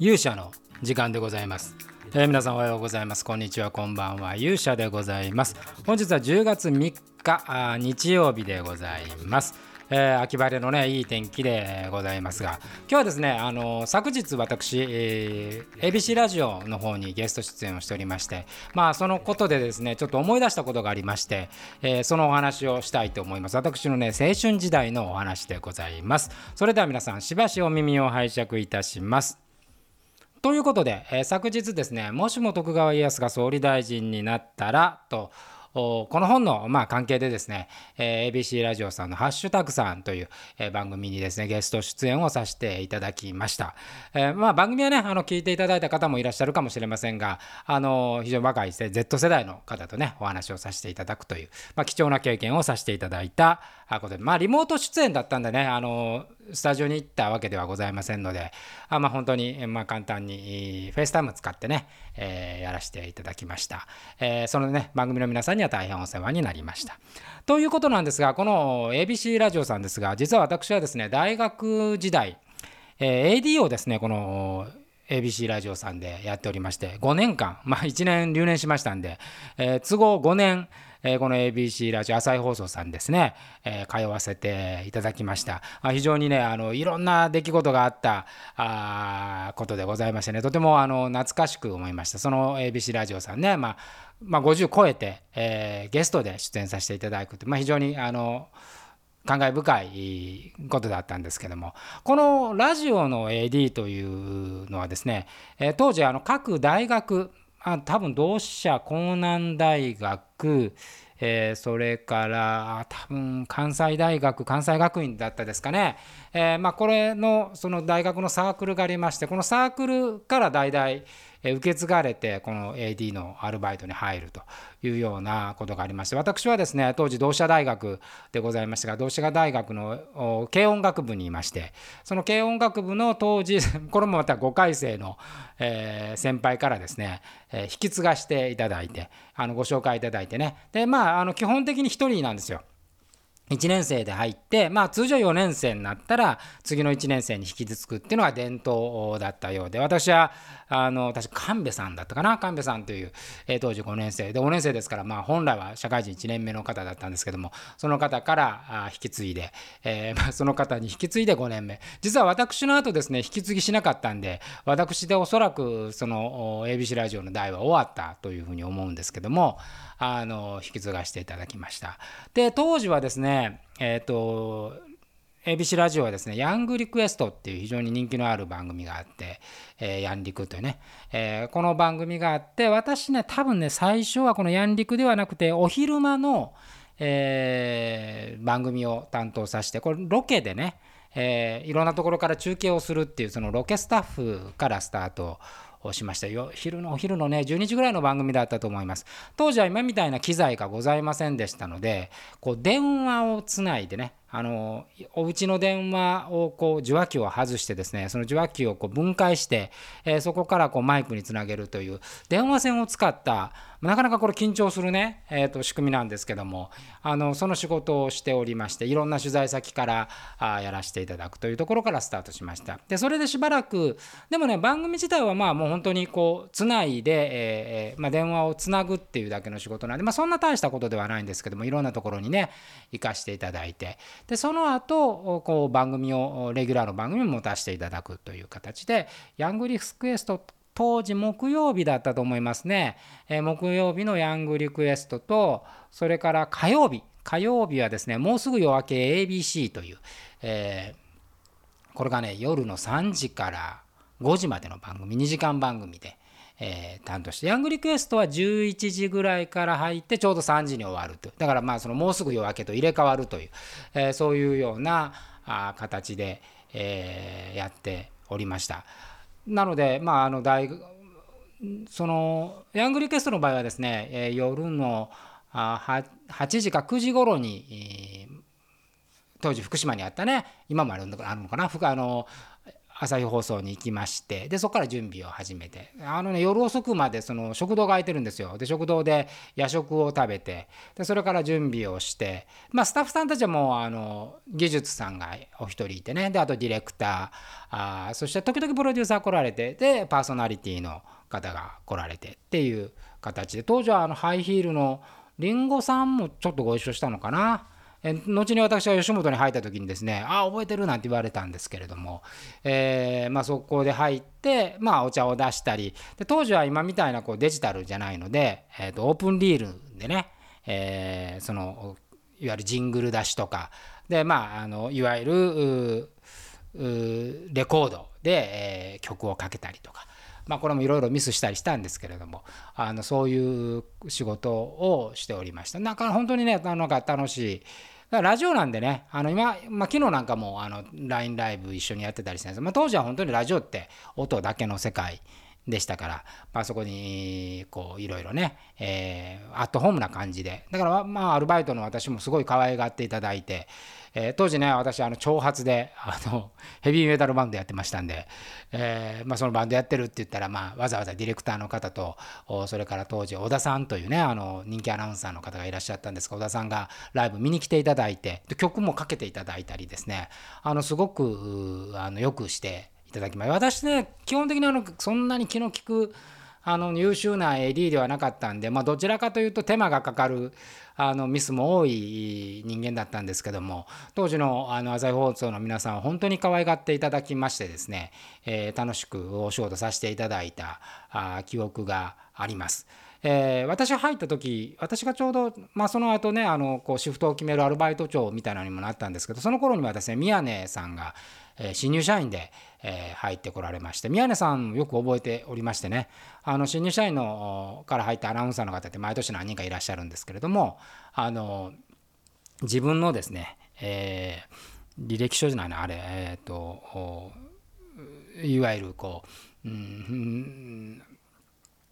勇者の時間でございます、えー、皆さんおはようございます。こんにちは。こんばんは。勇者でございます。本日は10月3日日曜日でございます。えー、秋晴れのねいい天気でございますが今日はですねあの昨日私、えー、ABC ラジオの方にゲスト出演をしておりましてまあそのことでですねちょっと思い出したことがありまして、えー、そのお話をしたいと思います。私のね青春時代のお話でございます。それでは皆さんしばしお耳を拝借いたします。ということで、えー、昨日ですね、もしも徳川家康が総理大臣になったらとこの本の、まあ、関係でですね、えー、ABC ラジオさんの「ハッシュタグさん」という、えー、番組にですねゲスト出演をさせていただきました、えー、まあ、番組はねあの聞いていただいた方もいらっしゃるかもしれませんがあの非常に若い Z 世代の方とねお話をさせていただくという、まあ、貴重な経験をさせていただいたことでまあリモート出演だったんでねあのスタジオに行ったわけではございませんので、あまあ、本当に、まあ、簡単にフェイスタイム使ってね、えー、やらせていただきました、えー、そのね、番組の皆さんには大変お世話になりました。ということなんですが、この ABC ラジオさんですが、実は私はですね、大学時代、えー、AD をですね、この ABC ラジオさんでやっておりまして、5年間、まあ1年留年しましたんで、えー、都合5年、えー、この ABC ラジオ朝日放送さんですね、えー、通わせていただきました。あ非常にねあのいろんな出来事があったあことでございましてねとてもあの懐かしく思いました。その ABC ラジオさんね、まあまあ、50超えて、えー、ゲストで出演させていただくと、まあ、非常にあの感慨深いことだったんですけどもこのラジオの AD というのはですね、え当時あの各大学あ多分同志社江南大学、えー、それから多分関西大学関西学院だったですかね、えー、まあ、これのその大学のサークルがありましてこのサークルから代々受け継がれてこの AD のアルバイトに入るというようなことがありまして私はですね当時同志社大学でございましたが同志社大学の軽音楽部にいましてその軽音楽部の当時 これもまた5回生の、先輩からですね、引き継がしていただいてあのご紹介いただいてねでまああの基本的に1人なんですよ。1年生で入って、まあ、通常4年生になったら次の1年生に引き継ぐっていうのが伝統だったようで私はあの確か神戸さんだったかな？神戸さんという、えー、当時5年生で5年生ですから、まあ、本来は社会人1年目の方だったんですけどもその方からあ引き継いで、えー まあ、その方に引き継いで5年目。実は私の後ですね引き継ぎしなかったんで私でおそらくその ABC ラジオの代は終わったというふうに思うんですけどもあの引き継がせていただきました。で当時はですねえっ、ー、と ABC ラジオはですね、ヤングリクエストっていう非常に人気のある番組があって、えー、ヤンリクというね、えー、この番組があって、私ね、多分ね、最初はこのヤンリクではなくて、お昼間の、えー、番組を担当させて、これロケでね、え、いろんなところから中継をするっていう、そのロケスタッフからスタートしましたよ。昼のお昼のね12時ぐらいの番組だったと思います。当時は今みたいな機材がございませんでしたのでこう電話をつないでねあのお家の電話をこう受話器を外してですねその受話器をこう分解して、えー、そこからこうマイクにつなげるという電話線を使ったなかなかこれ緊張するね、えー、と仕組みなんですけどもあのその仕事をしておりましていろんな取材先からあやらせていただくというところからスタートしました。でそれでしばらくでもね番組自体はまあもう本当にこうつないで、えーまあ、電話をつなぐっていうだけの仕事なんで、まあ、そんな大したことではないんですけどもいろんなところにね行かせていただいてでその後こう番組をレギュラーの番組を持たせていただくという形でヤングリスクエスト当時木曜日だったと思いますね、え、木曜日のヤングリクエストとそれから火曜日火曜日はですねもうすぐ夜明け ABC という、えー、これがね夜の3時から5時までの番組2時間番組で、えー、担当してヤングリクエストは11時ぐらいから入ってちょうど3時に終わるとだからまあそのもうすぐ夜明けと入れ替わるという、えー、そういうようなあ形で、えー、やっておりました。なのでまああの大そのヤングリクエストの場合はですね、えー、夜のあ8時か9時頃に、当時福島にあったね今もあるのかなあの朝日放送に行きましてでそこから準備を始めて。あのね夜遅くまでその食堂が空いてるんですよ。で食堂で夜食を食べてでそれから準備をしてまあスタッフさんたちはもうあの技術さんがお一人いてね。であとディレクターあそして時々プロデューサー来られてでパーソナリティの方が来られてっていう形で。当時はあのハイヒールのりんごさんもちょっとご一緒したのかな。え後に私は吉本に入った時にですね「ああ覚えてる」なんて言われたんですけれども、えーまあ、そこで入って、まあ、お茶を出したりで当時は今みたいなこうデジタルじゃないので、えー、とオープンリールでね、えー、そのいわゆるジングル出しとかで、まあ、あのいわゆるレコードで、えー、曲をかけたりとか。まあ、これもいろいろミスしたりしたんですけれどもあのそういう仕事をしておりました。なんか本当にねなんか楽しい。ラジオなんでね、あの今、まあ、昨日なんかもあの LINE ライブ一緒にやってたりしたんです。けど、まあ、当時は本当にラジオって音だけの世界でしたから、まあ、そこにこういろいろね、えー、アットホームな感じで。だからまあアルバイトの私もすごい可愛がっていただいて、えー、当時ね私あの長髪であの ヘビーメタルバンドやってましたんで、えーまあ、そのバンドやってるって言ったら、まあ、わざわざディレクターの方とそれから当時小田さんというねあの人気アナウンサーの方がいらっしゃったんですが小田さんがライブ見に来ていただいて曲もかけていただいたりですねあのすごくあのよくしていただきます私ね基本的にあのそんなに気の利くあの優秀な AD ではなかったんで、まあ、どちらかというと手間がかかるあのミスも多い人間だったんですけども当時のあの朝日放送の皆さんは本当に可愛がっていただきましてですね、えー、楽しくお仕事させていただいたあ記憶があります。えー、私が入った時私がちょうど、まあ、その後ねあのこうシフトを決めるアルバイト長みたいなのにもなったんですけどその頃にはですね宮根さんが、え、新入社員で、え、入ってこられまして宮根さんよく覚えておりましてね。あの新入社員のから入ったアナウンサーの方って毎年何人かいらっしゃるんですけれどもあの自分のですね、えー、履歴書じゃないのあれえっ、ー、といわゆるこう、うん、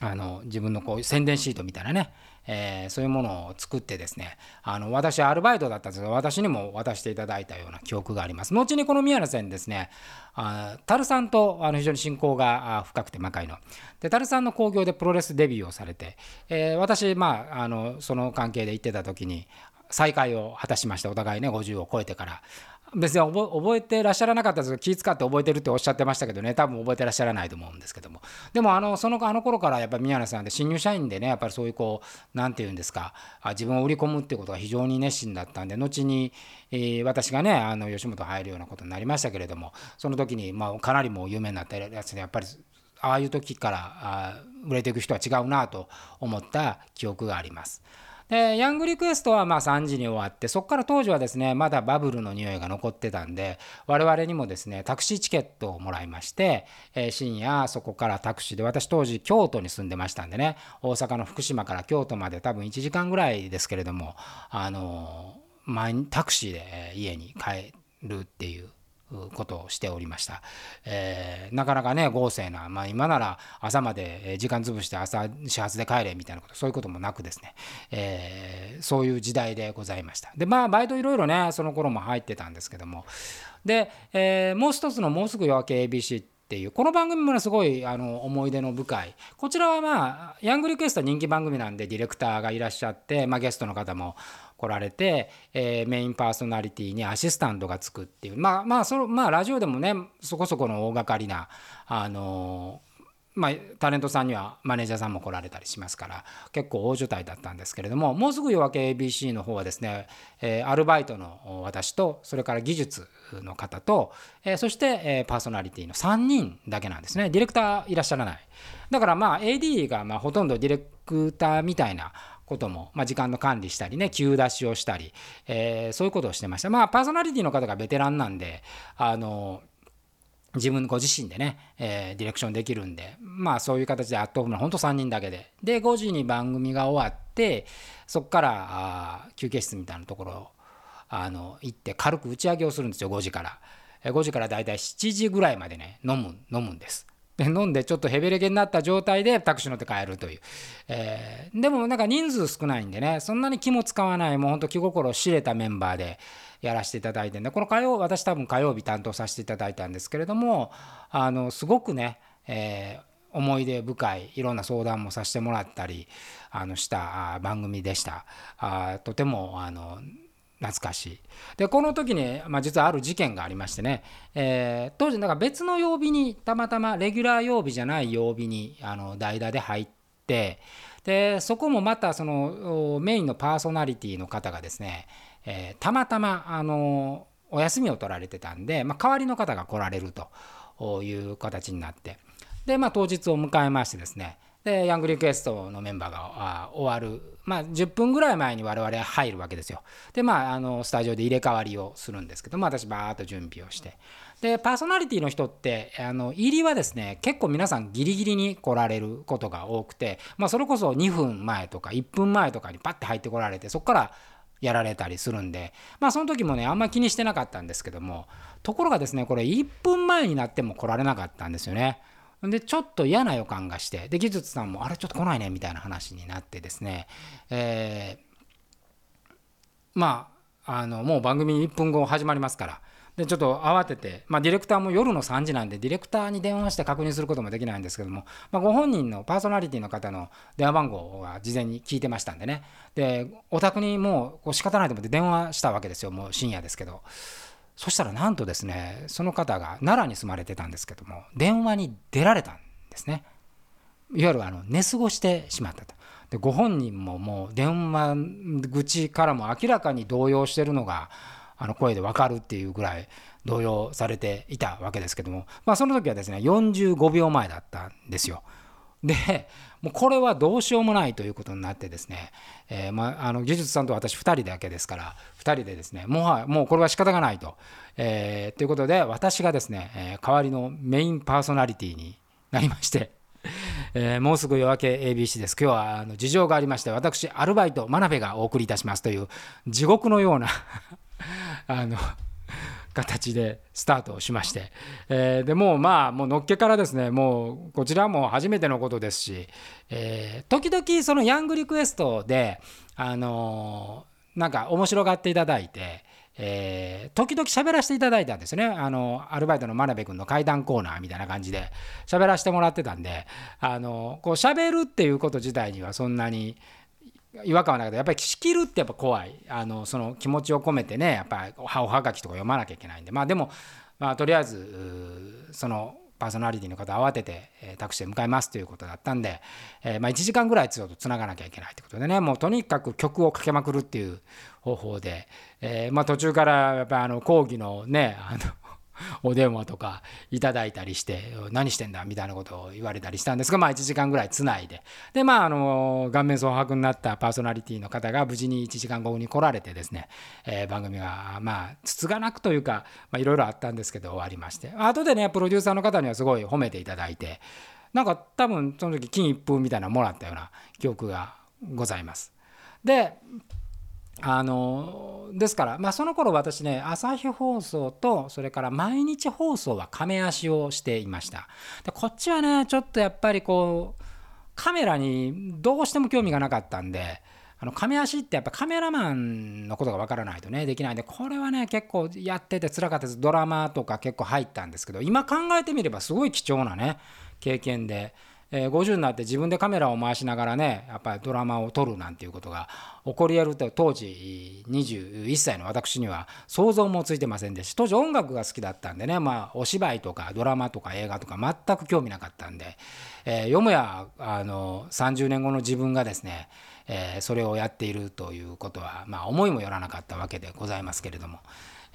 あの自分のこう宣伝シートみたいなね、えー、そういうものを作ってですねあの私アルバイトだったんですけど私にも渡していただいたような記憶があります。後にこの宮根さんですねあタルさんとあの非常に親交が深くて魔界の。でタルさんの興行でプロレスデビューをされて、えー、私まああのその関係で行ってた時に再会を果たしましてお互いね50を超えてから。別に覚えてらっしゃらなかったですけど気遣って覚えてるっておっしゃってましたけどね。多分覚えてらっしゃらないと思うんですけども。でもあのそのあの頃からやっぱり宮根さんで新入社員でねやっぱりそういうこう何て言うんですか。自分を売り込むっていうことが非常に熱心だったんで後に、えー、私がねあの吉本入るようなことになりましたけれどもその時に、まあ、かなりもう有名になったやつでやっぱりああいう時からあ売れていく人は違うなと思った記憶があります。でヤングリクエストはまあ3時に終わってそこから当時はですねまだバブルの匂いが残ってたんで我々にもですねタクシーチケットをもらいまして、えー、深夜そこからタクシーで私当時京都に住んでましたんでね大阪の福島から京都まで多分1時間ぐらいですけれどもあのー、タクシーで家に帰るっていうことをしておりました、えー、なかなかね豪勢な、まあ、今なら朝まで時間潰して朝始発で帰れみたいなことそういうこともなくですね、えー、そういう時代でございました。でまあバイトいろいろねその頃も入ってたんですけども。で、えー、もう一つの「もうすぐ夜明け ABC」っていうこの番組もねすごいあの思い出の深い。こちらはまあヤングリクエスト人気番組なんでディレクターがいらっしゃって、まあ、ゲストの方も来られて、えー、メインパーソナリティにアシスタントがつくっていう。まあまあそのまあラジオでもねそこそこの大掛かりなあのまあ、タレントさんにはマネージャーさんも来られたりしますから結構大所帯だったんですけれどももうすぐ夜明け ABC の方はですね、えー、アルバイトの私とそれから技術の方と、えー、そして、えー、パーソナリティの3人だけなんですね。ディレクターいらっしゃらない。だからまあ AD がまあほとんどディレクターみたいなことも、まあ、時間の管理したりね、急出しをしたり、えー、そういうことをしてました。まあ、パーソナリティの方がベテランなんで、あの、自分ご自身でね、えー、ディレクションできるんで、まあそういう形でアットホームのほんと3人だけで。で、5時に番組が終わって、そこからあ休憩室みたいなところあの行って軽く打ち上げをするんですよ、5時から。5時からだいたい7時ぐらいまでね、飲む、飲むんです。で飲んでちょっとヘベレケになった状態でタクシー乗って帰るという、えー、でもなんか人数少ないんでねそんなに気も使わないもうほんと気心知れたメンバーで、やらせていただいてねこの火曜私多分火曜日担当させていただいたんですけれどもあのすごくね、えー、思い出深いいろんな相談もさせてもらったりあのした番組でした。あとてもあの懐かしい。でこの時に、まあ、実はある事件がありましてね、えー、当時なんか別の曜日にたまたまレギュラー曜日じゃない曜日にあの代打で入ってでそこもまたそのメインのパーソナリティの方がですね、えー、たまたまあのお休みを取られてたんで、まあ、代わりの方が来られるという形になって。で、まあ、当日を迎えましてですねでヤングリクエストのメンバーが終わる、まあ、10分ぐらい前に我々入るわけですよ。でまああのスタジオで入れ替わりをするんですけど、まあ、私バーッと準備をしてでパーソナリティの人ってあの入りはですね結構皆さんギリギリに来られることが多くて、まあ、それこそ2分前とか1分前とかにパッて入ってこられてそこからやられたりするんでまあその時もねあんま気にしてなかったんですけどもところがですねこれ1分前になっても来られなかったんですよね。でちょっと嫌な予感がしてで技術さんもあれちょっと来ないねみたいな話になってですね、えー、まああのもう番組1分後始まりますから。でちょっと慌てて、まあ、ディレクターも夜の3時なんでディレクターに電話して確認することもできないんですけども、まあ、ご本人のパーソナリティの方の電話番号が事前に聞いてましたんでね。でお宅にもうこう仕方ないと思って電話したわけですよもう深夜ですけど。そしたらなんとですねその方が奈良に住まれてたんですけども電話に出られたんですねいわゆるあの寝過ごしてしまったとでご本人ももう電話口からも明らかに動揺してるのがあの声で分かるっていうぐらい動揺されていたわけですけども、まあ、その時はですね45秒前だったんですよ。でもうこれはどうしようもないということになってですね、えー、まあ、あの技術さんと私2人だけですから2人でですねもうもうこれは仕方がないと。えー、ということで私がですね、えー、代わりのメインパーソナリティになりまして。えー、もうすぐ夜明け ABC です。今日はあの事情がありまして、私、アルバイト、真鍋がお送りいたしますという、地獄のような あの形でスタートをしまして、えー、でもうまあもうのっけからですねもうこちらも初めてのことですし、えー、時々そのヤングリクエストであのー、なんか面白がっていただいて。えー、時々喋らせていただいたんですね。あのアルバイトの真鍋君の怪談コーナーみたいな感じで。喋らせてもらってたんで。あのこう喋るっていうこと自体にはそんなに違和感はないけどやっぱり仕切るってやっぱ怖い。あのその気持ちを込めてねやっぱりおはがきとか読まなきゃいけないんで。まあでも、まあ、とりあえずそのパーソナリティの方慌てて、え、タクシーで向かいますということだったんで、えー、まあ、1時間ぐらいちょっとつながなきゃいけないということでね。もうとにかく曲をかけまくるっていう方法で、えー、まあ、途中からやっぱあの講義のねあの お電話とかいただいたりして何してんだみたいなことを言われたりしたんですがまあ1時間ぐらいつないででまああの顔面蒼白になったパーソナリティの方が無事に1時間後に来られてですね、えー、番組がまあつつがなくというかいろいろあったんですけど終わりまして後でねプロデューサーの方にはすごい褒めていただいてなんか多分その時金一封みたいなのもらったような記憶がございます。であのですから、まあ、その頃私ね朝日放送とそれから毎日放送はカメ足をしていました。でこっちはねちょっとやっぱりこうカメラにどうしても興味がなかったんであの亀足ってやっぱカメラマンのことがわからないとねできないんでこれはね結構やってて辛かったです。ドラマとか結構入ったんですけど今考えてみればすごい貴重なね経験でえー、50になって自分でカメラを回しながらねやっぱりドラマを撮るなんていうことが起こり得ると当時21歳の私には想像もついてませんでし当時音楽が好きだったんでね、まあ、お芝居とかドラマとか映画とか全く興味なかったんで、えー、よもやあの30年後の自分がですねえー、それをやっているということは、まあ、思いもよらなかったわけでございますけれども、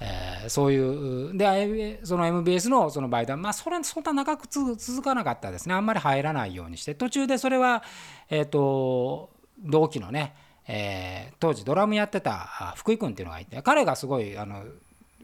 えー、そういうでその MBS のそのバイトまあそれそんな長く続かなかったですね。あんまり入らないようにして。途中でそれはえ、ー、と同期のね、えー、当時ドラムやってた福井君っていうのがいて彼がすごいあの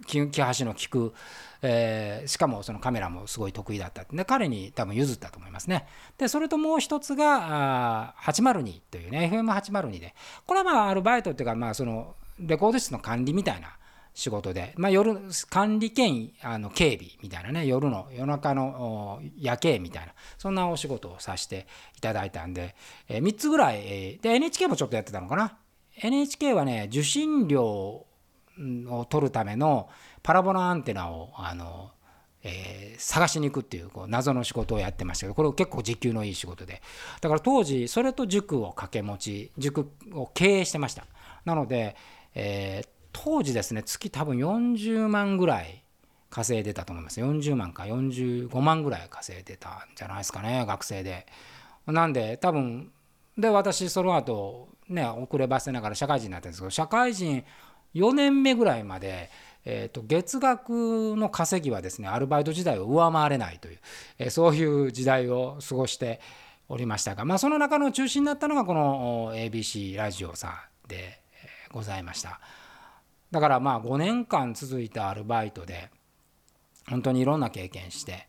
気気端の利く、えー、しかもそのカメラもすごい得意だった。で彼に多分譲ったと思いますね。でそれともう一つが802というね FM802 で。これはまあアルバイトっていうかまあそのレコード室の管理みたいな仕事で、まあ、夜管理兼あの警備みたいなね夜の夜中の夜景みたいなそんなお仕事をさせていただいたんで、えー、3つぐらい、えー、で NHK もちょっとやってたのかな。NHK はね受信料を取るためのパラボラアンテナをあの、えー、探しに行くっていうこう謎の仕事をやってましたけどこれ結構時給のいい仕事で。だから当時それと塾を掛け持ち塾を経営してました。なので、えー、当時ですね月多分40万ぐらい稼いでたと思います。40万か45万ぐらい稼いでたんじゃないですかね学生で。なんで多分で私その後ね遅ればせながら社会人になったんですけど社会人4年目ぐらいまで、えーと、月額の稼ぎはですねアルバイト時代を上回れないという、え、そういう時代を過ごしておりましたが、まあ、その中の中心になったのがこの ABC ラジオさんでございました。だからまあ5年間続いたアルバイトで本当にいろんな経験して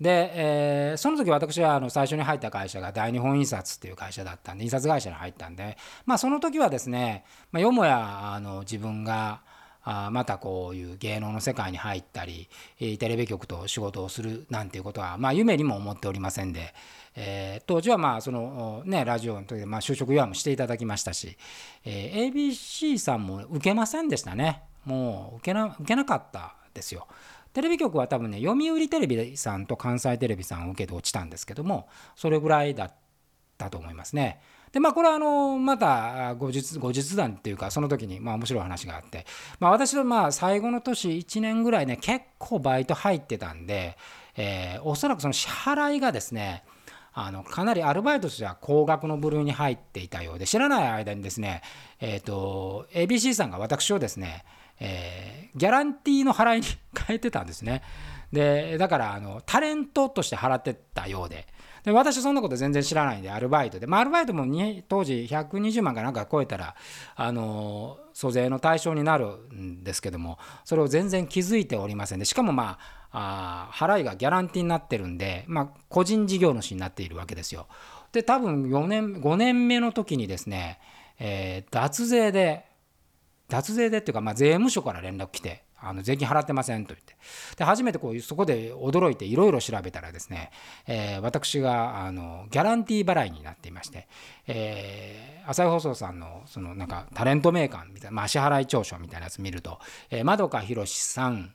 で、えー、その時私はあの最初に入った会社が大日本印刷っていう会社だったんで印刷会社に入ったんで、まあ、その時はですね、まあ、よもやあの自分があまたこういう芸能の世界に入ったりテレビ局と仕事をするなんていうことは、まあ、夢にも思っておりませんで、えー、当時はまあその、ね、ラジオの時でまあ就職祝いもしていただきましたし、えー、ABC さんも受けませんでしたねもう受けな受けなかったですよ。テレビ局は多分ね読売テレビさんと関西テレビさんを受けて落ちたんですけどもそれぐらいだったと思いますね。でまあこれはあのまた後日後日談っていうかその時にまあ面白い話があって、まあ、私のまあ最後の年1年ぐらいね結構バイト入ってたんで、えー、おそらくその支払いがですねあのかなりアルバイトとしては高額の部類に入っていたようで知らない間にですね、えーと ABC さんが私をですねえー、ギャランティーの払いに変えてたんですね。でだからあのタレントとして払ってたようでで私そんなこと全然知らないんでアルバイトで、まあ、アルバイトも当時120万かなんか超えたらあの租税の対象になるんですけどもそれを全然気づいておりませんでしかもまああ払いがギャランティーになってるんで、まあ、個人事業主になっているわけですよ。で多分4年5年目の時にですね、えー、脱税で脱税でっていうか、まあ、税務署から連絡来てあの税金払ってませんと言って。で初めてこうそこで驚いていろいろ調べたらですね、えー、私があのギャランティー払いになっていまして、えー、朝日放送さんのそのなんかタレント名鑑みたいな、まあ、支払い調書みたいなやつ見ると、えー、窓川博さん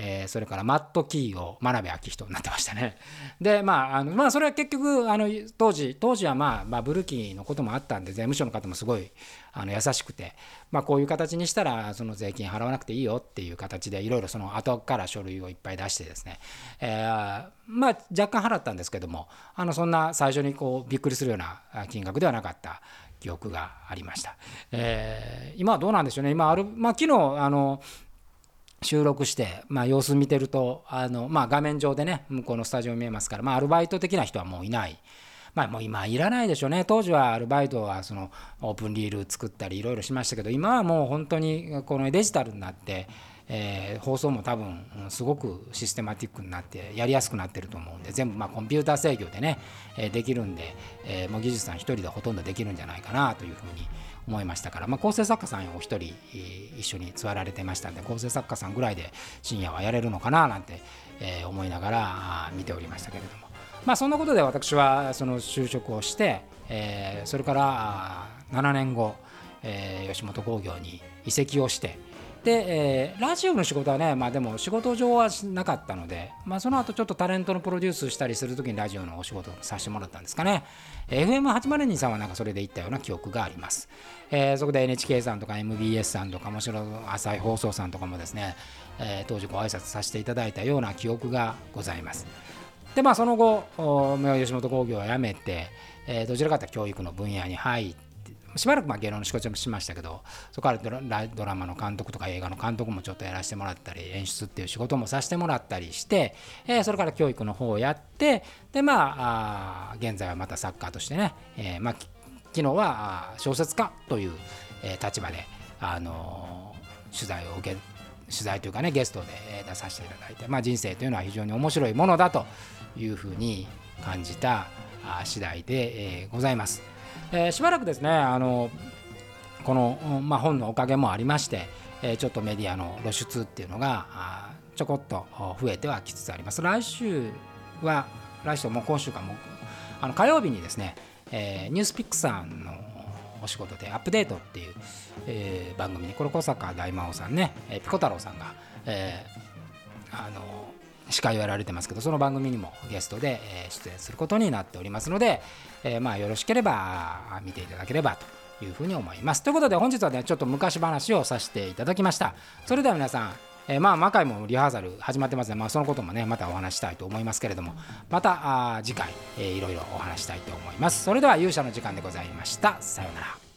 えー、それからマット・キーを真鍋昭人になってましたね。でまああのまあそれは結局あの当時当時はまあ、まあ、ブルキーのこともあったんで税務署の方もすごいあの優しくて、まあ、こういう形にしたらその税金払わなくていいよっていう形でいろいろその後から書類をいっぱい出してですね、えー、まあ若干払ったんですけどもあのそんな最初にこうびっくりするような金額ではなかった記憶がありました。えー、今はどうなんでしょうね今ある、まあ、昨日あの収録して、まあ、様子見てるとあの、まあ、画面上でね向こうのスタジオ見えますから、まあ、アルバイト的な人はもういない。まあ、もう今いらないでしょうね当時はアルバイトはそのオープンリール作ったりいろいろしましたけど今はもう本当にこのデジタルになって、えー、放送も多分すごくシステマティックになってやりやすくなってると思うんで全部まあコンピューター制御でね、えできるんで、えー、もう技術さん一人でほとんどできるんじゃないかなというふうに思いましたから、まあ、構成作家さんお一人一緒に座られてましたんで構成作家さんぐらいで深夜はやれるのかななんて、え思いながら見ておりましたけれども、まあ、そんなことで私はその就職をして、えそれから7年後、え吉本興業に移籍をしてで、えー、ラジオの仕事はね、まあ、でも仕事上はなかったので、まあ、その後ちょっとタレントのプロデュースしたりするときにラジオのお仕事させてもらったんですかね。FM802 さんはなんかそれで行ったような記憶があります。えー、そこで NHK さんとか MBS さんとか、もちろん朝日放送さんとかもですね、えー、当時ご挨拶させていただいたような記憶がございます。で、まあ、その後、吉本興業を辞めて、えー、どちらかというと教育の分野に入って、しばらくまあ芸能の仕事もしましたけどそこからドラマの監督とか映画の監督もちょっとやらせてもらったり演出っていう仕事もさせてもらったりして、えー、それから教育の方をやってでまあ現在はまたサッカーとしてね、えー、まあ昨日は小説家という、えー、立場で、あの、取材を受け取材というかねゲストで出させていただいて、まあ、人生というのは非常に面白いものだというふうに感じた次第で、ございます。えー、しばらくですねあのこの、まあ、本のおかげもありまして、えー、ちょっとメディアの露出っていうのがちょこっと増えてはきつつあります。来週は来週も今週かもあの火曜日にですね、えー、ニュースピックさんのお仕事で「アップデート」っていう、えー、番組にこれ小坂大魔王さんね、えー、ピコ太郎さんが、えー、あの司会をやられてますけどその番組にもゲストで出演することになっておりますので、えー、まあよろしければ見ていただければというふうに思います。ということで本日はねちょっと昔話をさせていただきました。それでは皆さんえー、まあ魔界もリハーサル始まってますので、まあ、そのこともねまたお話したいと思いますけれども。また次回、えー、いろいろお話したいと思います。それでは勇者の時間でございました。さようなら。